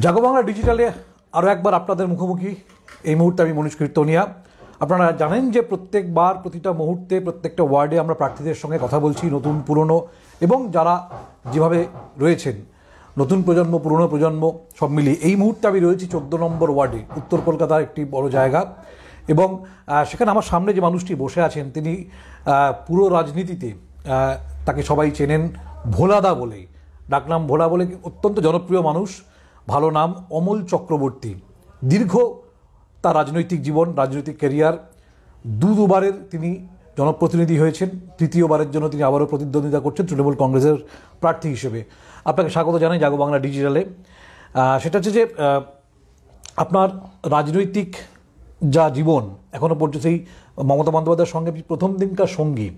জাগবাংলা ডিজিটালে আরও একবার আপনাদের মুখোমুখি। এই মুহূর্তে আমি মনীষ কীর্তনিয়া। আপনারা জানেন যে প্রত্যেকবার প্রতিটা মুহূর্তে, প্রত্যেকটা ওয়ার্ডে আমরা প্রার্থীদের সঙ্গে কথা বলছি, নতুন, পুরনো এবং যারা যেভাবে রয়েছেন, নতুন প্রজন্ম, পুরনো প্রজন্ম, সব মিলিয়ে। এই মুহূর্তে আমি রয়েছি চোদ্দ নম্বর ওয়ার্ডে, উত্তর কলকাতার একটি বড় জায়গা এবং সেখানে আমার সামনে যে মানুষটি বসে আছেন, তিনি পুরো রাজনীতিতে তাকে সবাই চেনেন, ভোলাদা বলে। ডাকনাম ভোলা বলে, অত্যন্ত জনপ্রিয় মানুষ। ভালো নাম অমল চক্রবর্তী। দীর্ঘ তার রাজনৈতিক জীবন, রাজনৈতিক ক্যারিয়ার, দু দুবারের তিনি জনপ্রতিনিধি হয়েছেন, তৃতীয়বারের জন্য তিনি আবারও প্রতিদ্বন্দ্বিতা করছেন তৃণমূল কংগ্রেসের প্রার্থী হিসেবে। আপনাকে স্বাগত জানাই জাগো বাংলা ডিজিটালে। সেটা হচ্ছে যে আপনার রাজনৈতিক যা জীবন এখনও পর্যন্ত সেই মমতা বন্দ্যোপাধ্যায়ের সঙ্গে প্রথম দিনকার সঙ্গী।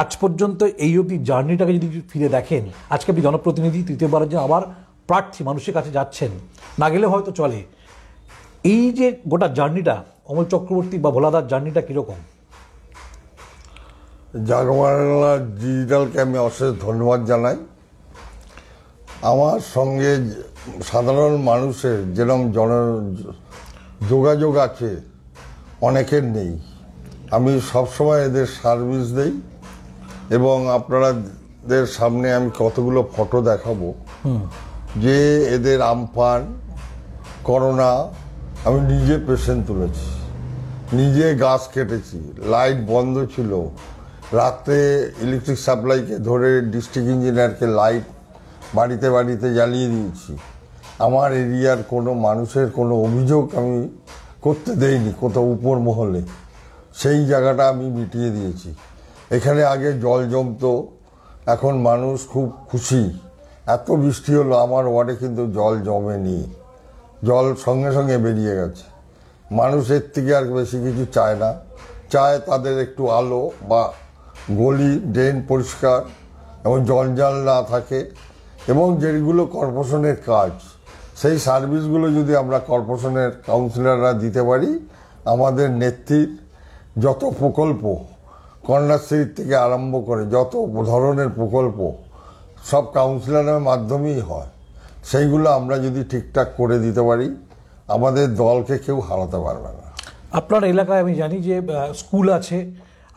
আজ পর্যন্ত এই অবধি জার্নিটাকে যদি ফিরে দেখেন, আজকে আপনি জনপ্রতিনিধি, তৃতীয়বারের জন্য আবার প্রার্থী মানুষের কাছে যাচ্ছেন না গেলে হয়তো চলে। এই যে গোটা জার্নিটা অমল চক্রবর্তী বা ভোলাদার জার্নিটা কীরকম? জাগবাংলা ডিজিটালকে আমি অশেষ ধন্যবাদ জানাই। আমার সঙ্গে সাধারণ মানুষের যেরকম জন যোগাযোগ আছে অনেকের নেই। আমি সবসময় এদের সার্ভিস দেই এবং আপনারাদের সামনে আমি কতগুলো ফটো দেখাবো। যে এদের আমফান, করোনা, আমি নিজে পেশেন্ট তুলেছি। নিজে গাছ কেটেছি, লাইট বন্ধ ছিল। রাতে ইলেকট্রিক সাপ্লাইকে ধরে ডিস্ট্রিক্ট ইঞ্জিনিয়ারকে লাইট বাড়িতে বাড়িতে জ্বালিয়ে দিয়েছি। আমার এরিয়ার কোনো মানুষের কোনো অভিযোগ আমি করতে দেইনি কোথাও উপর মহলে। সেই জায়গাটা আমি মিটিয়ে দিয়েছি। এখানে আগে জল জমতো, এখন মানুষ খুব খুশি। এত বৃষ্টি হলো, আমার ওয়ার্ডে কিন্তু জল জমেনি। জল সঙ্গে সঙ্গে বেরিয়ে গেছে। মানুষের থেকে আর বেশি কিছু চায় না। চায় তাদের একটু আলো বা গলি, ড্রেন পরিষ্কার এবং জঞ্জাল না থাকে এবং যেগুলো কর্পোরেশনের কাজ, সেই সার্ভিসগুলো যদি আমরা কর্পোরেশনের কাউন্সিলররা দিতে পারি, আমাদের নেত্রীর যত প্রকল্প, কন্যাশ্রীর থেকে আরম্ভ করে যত ধরনের প্রকল্প সব কাউন্সিলরের মাধ্যমেই হয়। সেইগুলো আমরা যদি ঠিকঠাক করে দিতে পারি আমাদের দলকে কেউ হারাতে পারবে না। আপনার এলাকায় আমি জানি যে স্কুল আছে।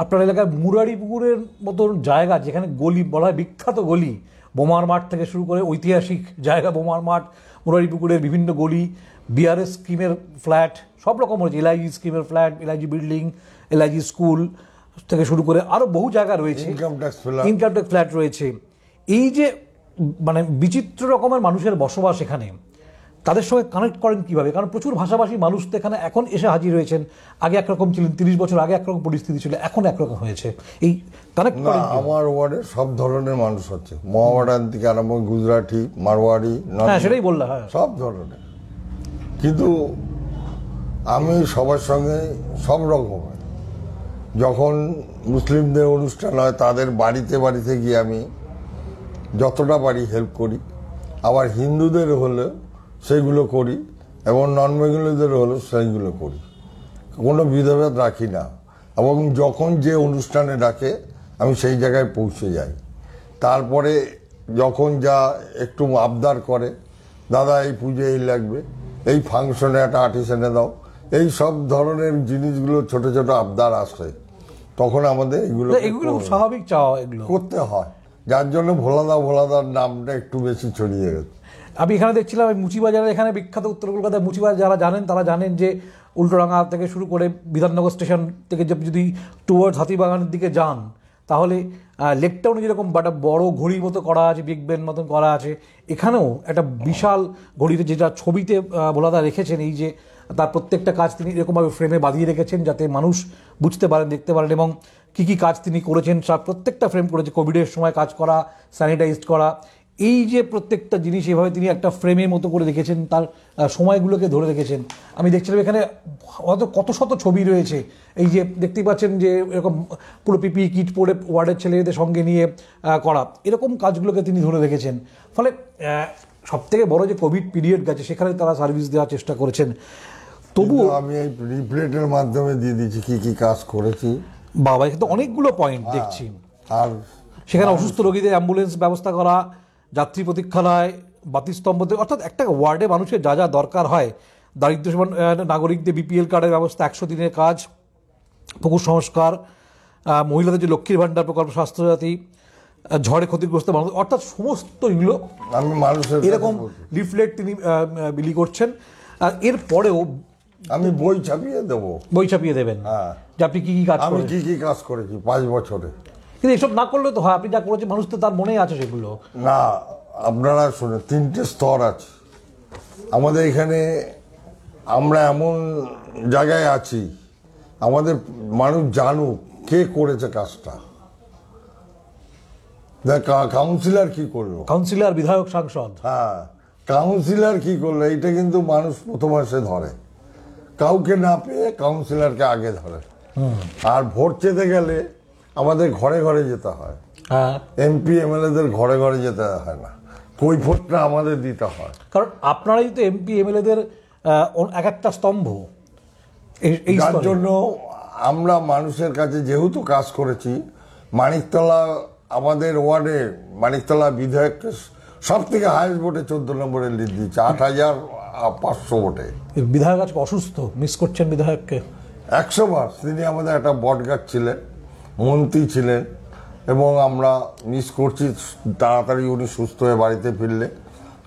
আপনার এলাকায় মুরারি পুকুরের মতন জায়গা যেখানে গলি বলা হয় বিখ্যাত গলি বোমার মাঠ থেকে শুরু করে ঐতিহাসিক জায়গা বোমার মাঠ মুরারি পুকুরের বিভিন্ন গলি বিআরএস স্কিমের ফ্ল্যাট সব রকম রয়েছে এলআইজি স্কিমের flat LIG building LIG school থেকে শুরু করে আরও বহু জায়গা রয়েছে। ইনকাম ট্যাক্স ফেলা ইনকাম ট্যাক্স ফ্ল্যাট রয়েছে। এই যে মানে বিচিত্র রকমের মানুষের বসবাস এখানে তাদের সঙ্গে কানেক্ট করেন কীভাবে? কারণ প্রচুর ভাষাভাষী মানুষ তো এখানে এখন এসে হাজির হয়েছেন। আগে একরকম ছিলেন তিরিশ বছর আগে একরকম পরিস্থিতি ছিল এখন একরকম হয়েছে। এই কানেক্ট না করেন আমার ওয়ার্ডে সব ধরনের মানুষ হচ্ছে। মহাবাডান থেকে আরম্ভ গুজরাটি মারোয়ারি হ্যাঁ সেটাই বললাম হ্যাঁ। সব ধরনের। কিন্তু আমি সবার সঙ্গে সব রকমের যখন মুসলিমদের অনুষ্ঠান হয় তাদের বাড়িতে বাড়িতে গিয়ে আমি যতটা পারি হেল্প করি। আবার হিন্দুদের হলে সেইগুলো করি এবং নন বেঙ্গলিদের হলে সেইগুলো করি। কোনো বিধভেদ রাখি না। এবং যখন যে অনুষ্ঠানে ডাকে আমি সেই জায়গায় পৌঁছে যাই। তারপরে যখন যা একটু আবদার করে দাদা এই পুজো এই লাগবে এই ফাংশনে একটা আর্টিস্ট এনে দাও। এই সব ধরনের জিনিসগুলো ছোট ছোট আবদার আসে। তখন আমাদের এগুলো এগুলো স্বাভাবিক চাওয়া এগুলো। করতে হয়। যার জন্য ভোলাদা ভোলাদার নামটা একটু বেশি ছড়িয়ে গেছে। আমি এখানে দেখছিলাম মুচিবাজারের এখানে বিখ্যাত উত্তর কলকাতায় মুচিবাজার যারা জানেন, তারা জানেন যে উল্টোডাঙ্গা থেকে শুরু করে বিধাননগর স্টেশন থেকে যদি টুয়ার্ডস হাতিবাগানের দিকে যান, তাহলে লেকটাউনে যেরকম একটা বড় ঘড়ির মতো করা আছে বিগ বেন মতন করা আছে, এখানেও একটা বিশাল ঘড়িতে যেটা ছবিতে ভোলাদা রেখেছেন, এই যে তার প্রত্যেকটা কাজ তিনি এরকমভাবে ফ্রেমে বাঁধিয়ে রেখেছেন যাতে মানুষ বুঝতে পারেন, দেখতে পারেন এবং কী কী কাজ তিনি করেছেন সব প্রত্যেকটা ফ্রেম করেছে কোভিডের সময় কাজ করা স্যানিটাইজড করা, এই যে প্রত্যেকটা জিনিস এভাবে তিনি একটা ফ্রেমের মতো করে রেখেছেন, তার সময়গুলোকে ধরে রেখেছেন। আমি দেখছিলাম এখানে হয়তো কত শত ছবি রয়েছে। এই যে দেখতেই পাচ্ছেন যে এরকম পুরো পিপি, কিট পরে ওয়ার্ডের ছেলেদের সঙ্গে নিয়ে করা, এরকম কাজগুলোকে তিনি ধরে রেখেছেন। ফলে সব থেকে বড় যে কোভিড পিরিয়ড গেছে, সেখানে তারা সার্ভিস দেওয়ার চেষ্টা করেছেন। কিন্তু আমি এই রিপ্লেটের মাধ্যমে দিয়ে দিচ্ছি কি কি কাজ করেছি। বাবা এখানে তো অনেকগুলো পয়েন্ট দেখছি। আর সেখানে অসুস্থ রোগীদের অ্যাম্বুলেন্স ব্যবস্থা করা যাত্রী প্রতীক্ষালয় বাতিস্তম্ভ থেকে অর্থাৎ একটা ওয়ার্ডে মানুষের যা যা দরকার হয়। দারিদ্র নাগরিকদের বিপিএল কার্ডের ব্যবস্থা একশো দিনের কাজ পুকুর সংস্কার মহিলাদের যে লক্ষ্মীর ভাণ্ডার প্রকল্প স্বাস্থ্যসাথী ঝড়ে ক্ষতিগ্রস্ত মানুষ অর্থাৎ সমস্ত এগুলো এরকম লিফলেট তিনি বিলি করছেন। এর পরেও আমি বই ছাপিয়ে দেবো। বই ছাপিয়ে দেবেন? হ্যাঁ। যে আপনি কি কি কাজ আমি করেন কি কি কাজ করেছি পাঁচ বছরে। কিন্তু এসব না করলে তো হয় আপনি যা করেছেন মানুষ তো তার মনেই আছে সেগুলো। না আপনারা শুনে তিনটে স্তর আছে। আমাদের এখানে আমরা এমন জায়গায় আছি আমাদের মানুষ জানুক কে করেছে কাজটা। দেখ কাউন্সিলর কি করল? কাউন্সিলর বিধায়ক সাংসদ। হ্যাঁ কাউন্সিলর কি করল? এটা কিন্তু মানুষ প্রথম এসে ধরে। কাউকে না পেয়ে কাউন্সিলরকে আগে ধরে। আর ভোট চেতে গেলে আমাদের ঘরে ঘরে যেতে হয়। হ্যাঁ এমপি এমএলএদের ঘরে ঘরে যেতে হয় না। কৈফতটা আমাদের দিতে হয়। কারণ আপনারাই তো এমপি এমএলএদের এক একটা স্তম্ভ। যার জন্য আমরা মানুষের কাছে যেহেতু কাজ করেছি মানিকতলা আমাদের ওয়ার্ডে মানিকতলা বিধায়ককে সব থেকে হাইয়েস্ট ভোটে চোদ্দ নম্বরে লিড দিচ্ছে আট হাজার পাঁচশো ভোটে বিধায়ক আজকে অসুস্থ মিস করছেন বিধায়ককে। একশো বার তিনি আমাদের একটা বটগাছ ছিলেন মন্ত্রী ছিলেন এবং আমরা মিস করছি তাড়াতাড়ি উনি সুস্থ হয়ে বাড়িতে ফিরলে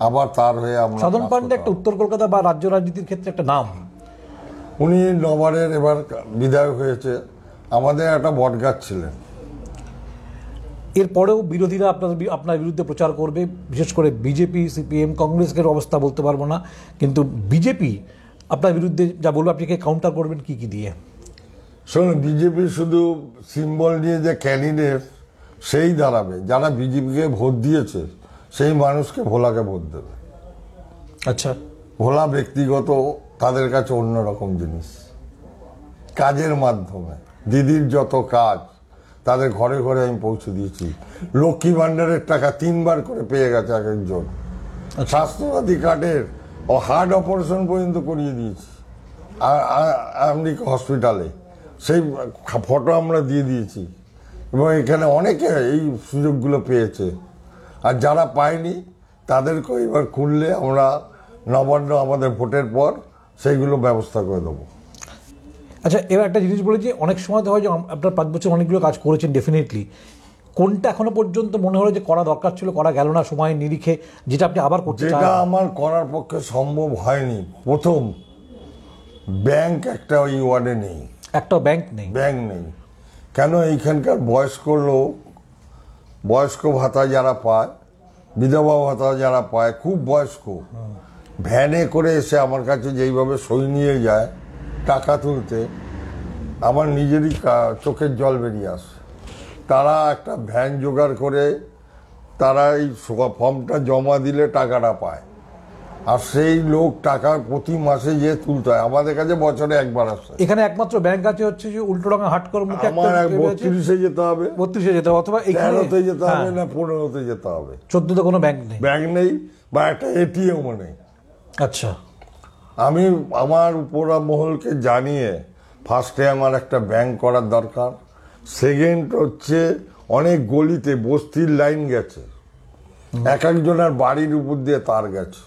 আবার তার হয়ে আমরা সাধন পান্ডে একটা উত্তর কলকাতা বা রাজ্য রাজনীতির ক্ষেত্রে একটা নাম। উনি নবারের এবার বিধায়ক হয়েছে আমাদের একটা বটগাছ ছিলেন। এরপরেও বিরোধীরা আপনার আপনার বিরুদ্ধে প্রচার করবে বিশেষ করে বিজেপি সিপিএম কংগ্রেসের অবস্থা বলতে পারব না কিন্তু বিজেপি আপনার বিরুদ্ধে যা বলব আপনি কাউন্টার করবেন কি কি দিয়ে? শোনো বিজেপি শুধু সিম্বল নিয়ে যে ক্যান্ডিডেট সেই দাঁড়াবে। যারা বিজেপিকে ভোট দিয়েছে সেই মানুষকে ভোলাকে ভোট দেবে। আচ্ছা। ভোলা ব্যক্তিগত তাদের কাছে অন্যরকম জিনিস। কাজের মাধ্যমে দিদির যত কাজ তাদের ঘরে ঘরে আমি পৌঁছে দিয়েছি। লক্ষ্মী ভাণ্ডারের টাকা তিনবার করে পেয়ে গেছে এক একজন। স্বাস্থ্যসাথী কার্ডের ও হার্ট অপারেশন পর্যন্ত করিয়ে দিয়েছি। আমেরিকা হসপিটালে। সেই ফটো আমরা দিয়ে দিয়েছি। এবং এখানে অনেকে এই সুযোগগুলো পেয়েছে। আর যারা পায়নি তাদেরকে এবার খুললে আমরা নবান্ন আমাদের ভোটের পর সেইগুলো ব্যবস্থা করে দেবো। আচ্ছা এবার একটা জিনিস বলে যে অনেক সময় তো হয় যে আপনার পাঁচ বছর অনেকগুলো কাজ করেছেন ডেফিনেটলি কোনটা এখনও পর্যন্ত মনে হলো যে করা দরকার ছিল করা গেল না সময় নিরিখে যেটা আপনি আবার করতে যেটা চান আমার করার পক্ষে সম্ভব হয়নি। প্রথম ব্যাংক একটা ওই ওয়ার্ডে নেই। একটা ব্যাংক নেই? ব্যাংক নেই। কেন এইখানকার বয়স্ক লোক বয়স্ক ভাতা যারা পায় বিধবা ভাতা যারা পায় খুব বয়স্ক ভ্যানে করে এসে আমার কাছে যেইভাবে সই নিয়ে যায় টাকা তুলতে আমার নিজেরই চোখের জল বেরিয়ে আসে। তারা একটা ভ্যান জোগাড় করে তারা এই ফর্মটা জমা দিলে টাকাটা পায়। আর সেই লোক টাকা প্রতি মাসে যে তুলতে হয় আমাদের কাছে বছরে একবার আসে। এখানে একমাত্র ব্যাংক আছে হচ্ছে যে উল্টোডাঙ্গা হাটকর মুখে আমার বত্রিশে যেতে হবে। বত্রিশে যেতে হবে অথবা এখানে তেরোতে যেতে হবে হ্যাঁ, না পনেরোতে যেতে হবে। চোদ্দতে কোনো ব্যাংক নেই। ব্যাংক নেই বা একটা এটিএমও নেই। আচ্ছা। আমি আমার উপরা মহলকে জানিয়ে ফার্স্টে আমার একটা ব্যাংক করার দরকার। সেকেন্ড হচ্ছে অনেক গলিতে বস্তির লাইন গেছে। এক একজনের বাড়ির উপর দিয়ে তার গেছে।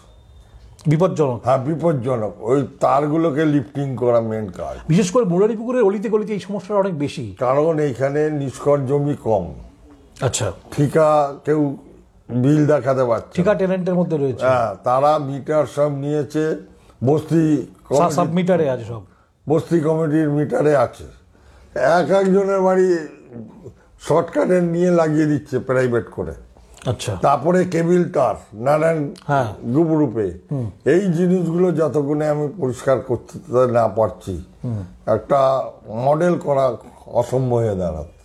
বিপজ্জনক। হ্যাঁ বিপজ্জনক। ওই তারগুলোকে লিফটিং করা মেন কাজ। বিশেষ করে মুরারি পুকুরের অলিতে গলিতে এই সমস্যাটা অনেক বেশি। কারণ এইখানে নিষ্কর জমি কম। আচ্ছা। ঠিকা কেউ বিল দেখাতে পারছে ঠিকা টেনেন্টের মধ্যে রয়েছে। হ্যাঁ তারা মিটার সব নিয়েছে। বস্তি কমিটি- সাবমিটারে আছে সব। বস্তি কমিটির মিটারে আছে। এক একজনের বাড়ি শর্টকাটে নিয়ে লাগিয়ে দিচ্ছে প্রাইভেট করে। আচ্ছা। তারপরে কেবিল তার নানান হ্যাঁ। গ্রুপে এই জিনিসগুলো যতক্ষণে আমি পরিষ্কার করতে না পারছি একটা মডেল করা অসম্ভব হয়ে দাঁড়াচ্ছে।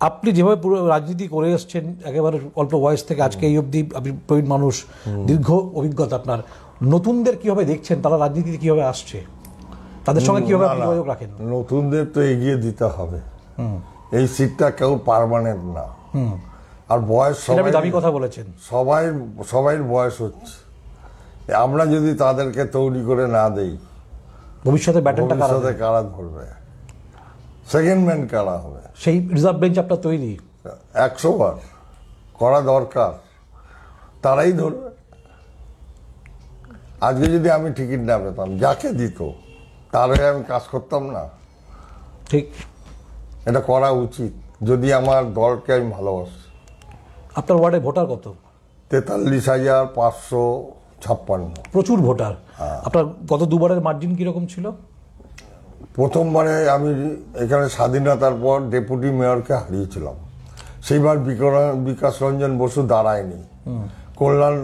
আপনি যেভাবে পুরো রাজনীতি করে এসছেন একেবারে অল্প বয়স থেকে আজকে এই অবধি আপনি প্রবীণ মানুষ দীর্ঘ অভিজ্ঞতা আপনার। নতুনদের কীভাবে দেখছেন তারা রাজনীতিতে কীভাবে আসছে? তাদের সঙ্গে কীভাবে যোগাযোগ রাখেন? নতুনদের তো এগিয়ে দিতে হবে। এই সিটটা কেউ পারমানেন্ট না। আর বয়স সবাই দাবি কথা বলেছেন। সবাই সবাই বয়স হচ্ছে। আমরা যদি তাদেরকে তৈরি করে না দেই ভবিষ্যতে ব্যাটনটা কারা ভবিষ্যতে কারা ধরবে? সেকেন্ড ম্যান কারা হবে? সেই রিজার্ভ বেঞ্চ আপনার তৈরি? একশো বার করা দরকার। তারাই ধরবে। আজকে যদি আমি টিকিট না পেতাম যাকে দিত তার হয়ে আমি কাজ করতাম না। ঠিক। এটা করা উচিত যদি আমার দলকে আমি ভালোবাসি। আপনার ওয়ার্ডে ভোটার কত? তেতাল্লিশ হাজার পাঁচশো ছাপ্পান্ন। প্রচুর ভোটার। আপনার গত দুবারের মার্জিন কীরকম ছিল? প্রথমবারে আমি এখানে স্বাধীনতার পর ডেপুটি মেয়রকে হারিয়েছিলাম। সেইবার বিকাশ রঞ্জন বসু দাঁড়ায়নি। কল্যাণ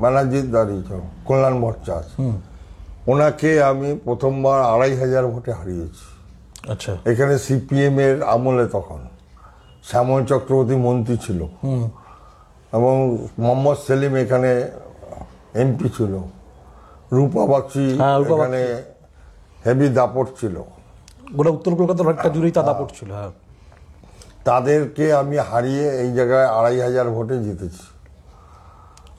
ব্যানার্জি দাঁড়িয়েছিল কল্যাণ ভট্টাচ ওনাকে আমি প্রথমবার আড়াই হাজার ভোটে হারিয়েছি। আচ্ছা। এখানে সিপিএম এর আমলে তখন শ্যামল চক্রবর্তী মন্ত্রী ছিল। এবং মোহাম্মদ সেলিম এখানে এমপি ছিল। রূপা বাগচি হ্যাঁ। এখানে হেভি দাপট ছিল। গোটা উত্তর কলকাতার অনেকটা জুড়েই তা দাপট ছিল হ্যাঁ। তাদেরকে আমি হারিয়ে এই জায়গায় আড়াই হাজার ভোটে জিতেছি।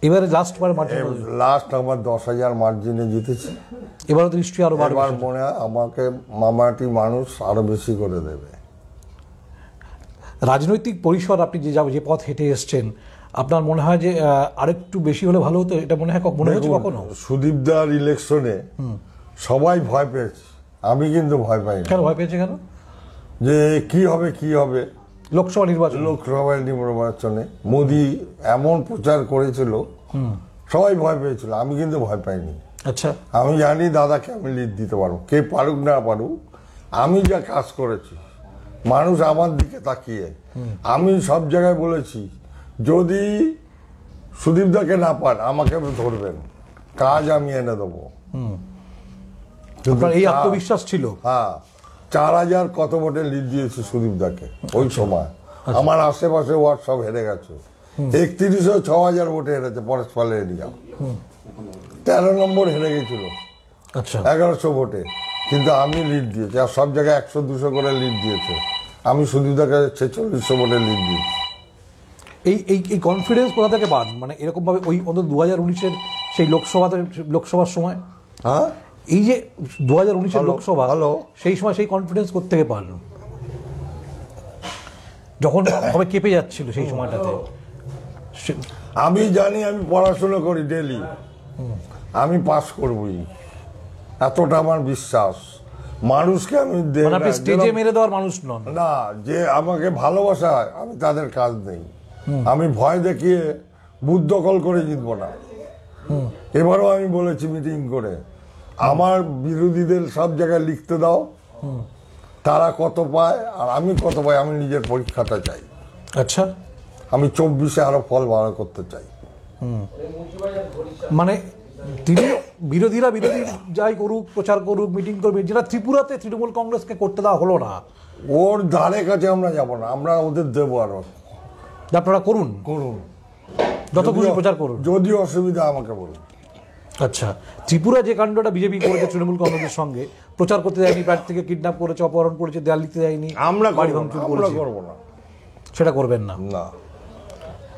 এবারে লাস্ট বার মার্জিন লাস্ট আমার দশ হাজার মার্জিনে জিতেছি। এবারে তো নিশ্চয়ই আরও বাড়বে। এবার মনে হয় আমাকে মামাটি মানুষ আরও বেশি করে দেবে। রাজনৈতিক পরিসর আপনি যে যা- যে পথ হেঁটে এসছেন আপনার মনে হয় যে আরেকটু বেশি হলে ভালো হতো? এটা মনে হয় মনে হয়েছে কখনো? সুদীপদার ইলেকশনে সবাই ভয় পেয়েছে। আমি কিন্তু ভয় পাই কেন ভয় পেয়েছে কেন? যে কি হবে কি হবে? লোকসভা নির্বাচন। লোকসভা নির্বাচনে মোদি এমন প্রচার করেছিল সবাই ভয় পেয়েছিল আমি কিন্তু ভয় পাইনি। আচ্ছা। আমি জানি দাদাকে আমি লিড দিতে পারব কে পারুক না পারুক আমি যা কাজ করেছি মানুষ আমার দিকে তাকিয়ে আমি সব জায়গায় বলেছি যদি সুদীপদাকে না পান আমাকে ধরবেন কাজ আমি এনে দেবো। এই আত্মবিশ্বাস ছিল? হ্যাঁ। চার হাজার কত ভোটে লিড দিয়েছে সুদীপদাকে ওই সময়। আমার আশেপাশে ওয়ার্ড সব হেরে গেছে। একত্রিশশো ছ হাজার ভোটে হেরেছে পরস্পালে এরিয়া। তেরো নম্বর হেরে গেছিল। আচ্ছা। এগারোশো ভোটে। কিন্তু আমি লিড দিয়েছি আর সব জায়গায় একশো দুশো করে লিড দিয়েছে। আমি সুদীপদাকে ছেচল্লিশশো ভোটে লিড দিয়েছি। এই এই এই কনফিডেন্স কোথা থেকে পান? মানে এরকমভাবে ওই অন্তত দু হাজার উনিশের সেই লোকসভাতে লোকসভার সময়? হ্যাঁ? এই যে দু হাজার উনিশের লোকসভা. সেই সময় সেই কনফিডেন্স থেকে পান? যখন সবাই কেঁপে যাচ্ছিল সেই সময়টাতে। আমি জানি আমি পড়াশোনা করি ডেলি আমি পাস করবই। এতটা আমার বিশ্বাস। মানুষকে আমি দে- মানে স্টেজে মেরে দেওয়ার মানুষ নন। না যে আমাকে ভালোবাসায় আমি তাদের কাজ নেই আমি ভয় দেখিয়ে বুদ্ধ কল করে জিতবো না। এবারও আমি বলেছি মিটিং করে। আমার বিরোধীদের সব জায়গায় লিখতে দাও। তারা কত পায় আর আমি কত পাই আমি নিজের পরীক্ষাটা চাই। আচ্ছা। আমি চব্বিশে আরও ফল ভালো করতে চাই। মানে তিনি বিরোধীরা বিরোধী যাই করুক প্রচার করুক মিটিং করবে যেটা ত্রিপুরাতে তৃণমূল কংগ্রেসকে করতে দেওয়া হলো না। ওর ধারে কাছে আমরা যাব না আমরা ওদের দেবো আরও। আপনারা করুন। করুন। যত খুশি প্রচার করুন। যদি অসুবিধা আমাকে বলুন। আচ্ছা ত্রিপুরা যে কাণ্ডটা বিজেপি করেছে তৃণমূল কংগ্রেসের সঙ্গে প্রচার করতে যায়নি প্রার্থীকে কিডন্যাপ করেছে অপহরণ করেছে দেয়াল লিখতে যায়নি আমরা বাড়ি ভাঙচুর আমরা করব না। সেটা করবেন না। না।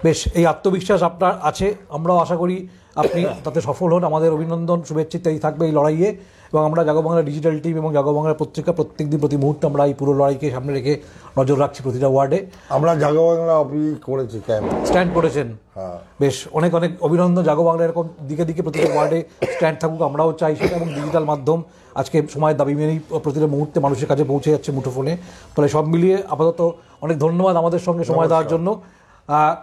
বেশ এই আত্মবিশ্বাস আপনার আছে আমরাও আশা করি আপনি তাতে সফল হন। আমাদের অভিনন্দন শুভেচ্ছা ইত্যাদি থাকবে এই লড়াইয়ে। এবং আমরা জাগবাংলা ডিজিটাল টিম এবং জাগবাংলা পত্রিকা প্রত্যেক দিন প্রতি মুহূর্তে আমরা এই পুরো লড়াইকে সামনে রেখে নজর রাখছি প্রতিটা ওয়ার্ডে। আমরা জাগবাংলা অফিস করেছি ক্যাম্প। স্ট্যান্ড করেছেন। হ্যাঁ। বেশ অনেক অনেক অভিনন্দন। জাগো বাংলা এরকম দিকে দিকে প্রতিটা ওয়ার্ডে স্ট্যান্ড থাকুক আমরাও চাই সেটা। এবং ডিজিটাল মাধ্যম আজকে সময় দাবি মেনেই প্রতিটা মুহূর্তে মানুষের কাছে পৌঁছে যাচ্ছে মুঠোফোনে। ফলে সব মিলিয়ে আপাতত অনেক ধন্যবাদ আমাদের সঙ্গে সময় দেওয়ার জন্য।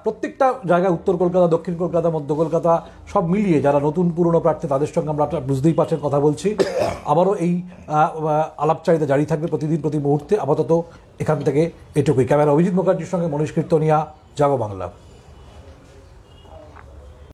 প্রত্যেকটা জায়গায় উত্তর কলকাতা, দক্ষিণ কলকাতা, মধ্য কলকাতা, সব মিলিয়ে যারা নতুন পুরনো প্রার্থী, তাদের সঙ্গে আমরা বুঝতেই পারছেন কথা বলছি। আবারও এই আলাপচারিতা জারি থাকবে প্রতিদিন, প্রতি মুহূর্তে। আপাতত এখান থেকে এটুকুই। ক্যামেরা অভিজিৎ মুখার্জির সঙ্গে মনীষ কীর্তনিয়া, জাগো বাংলা।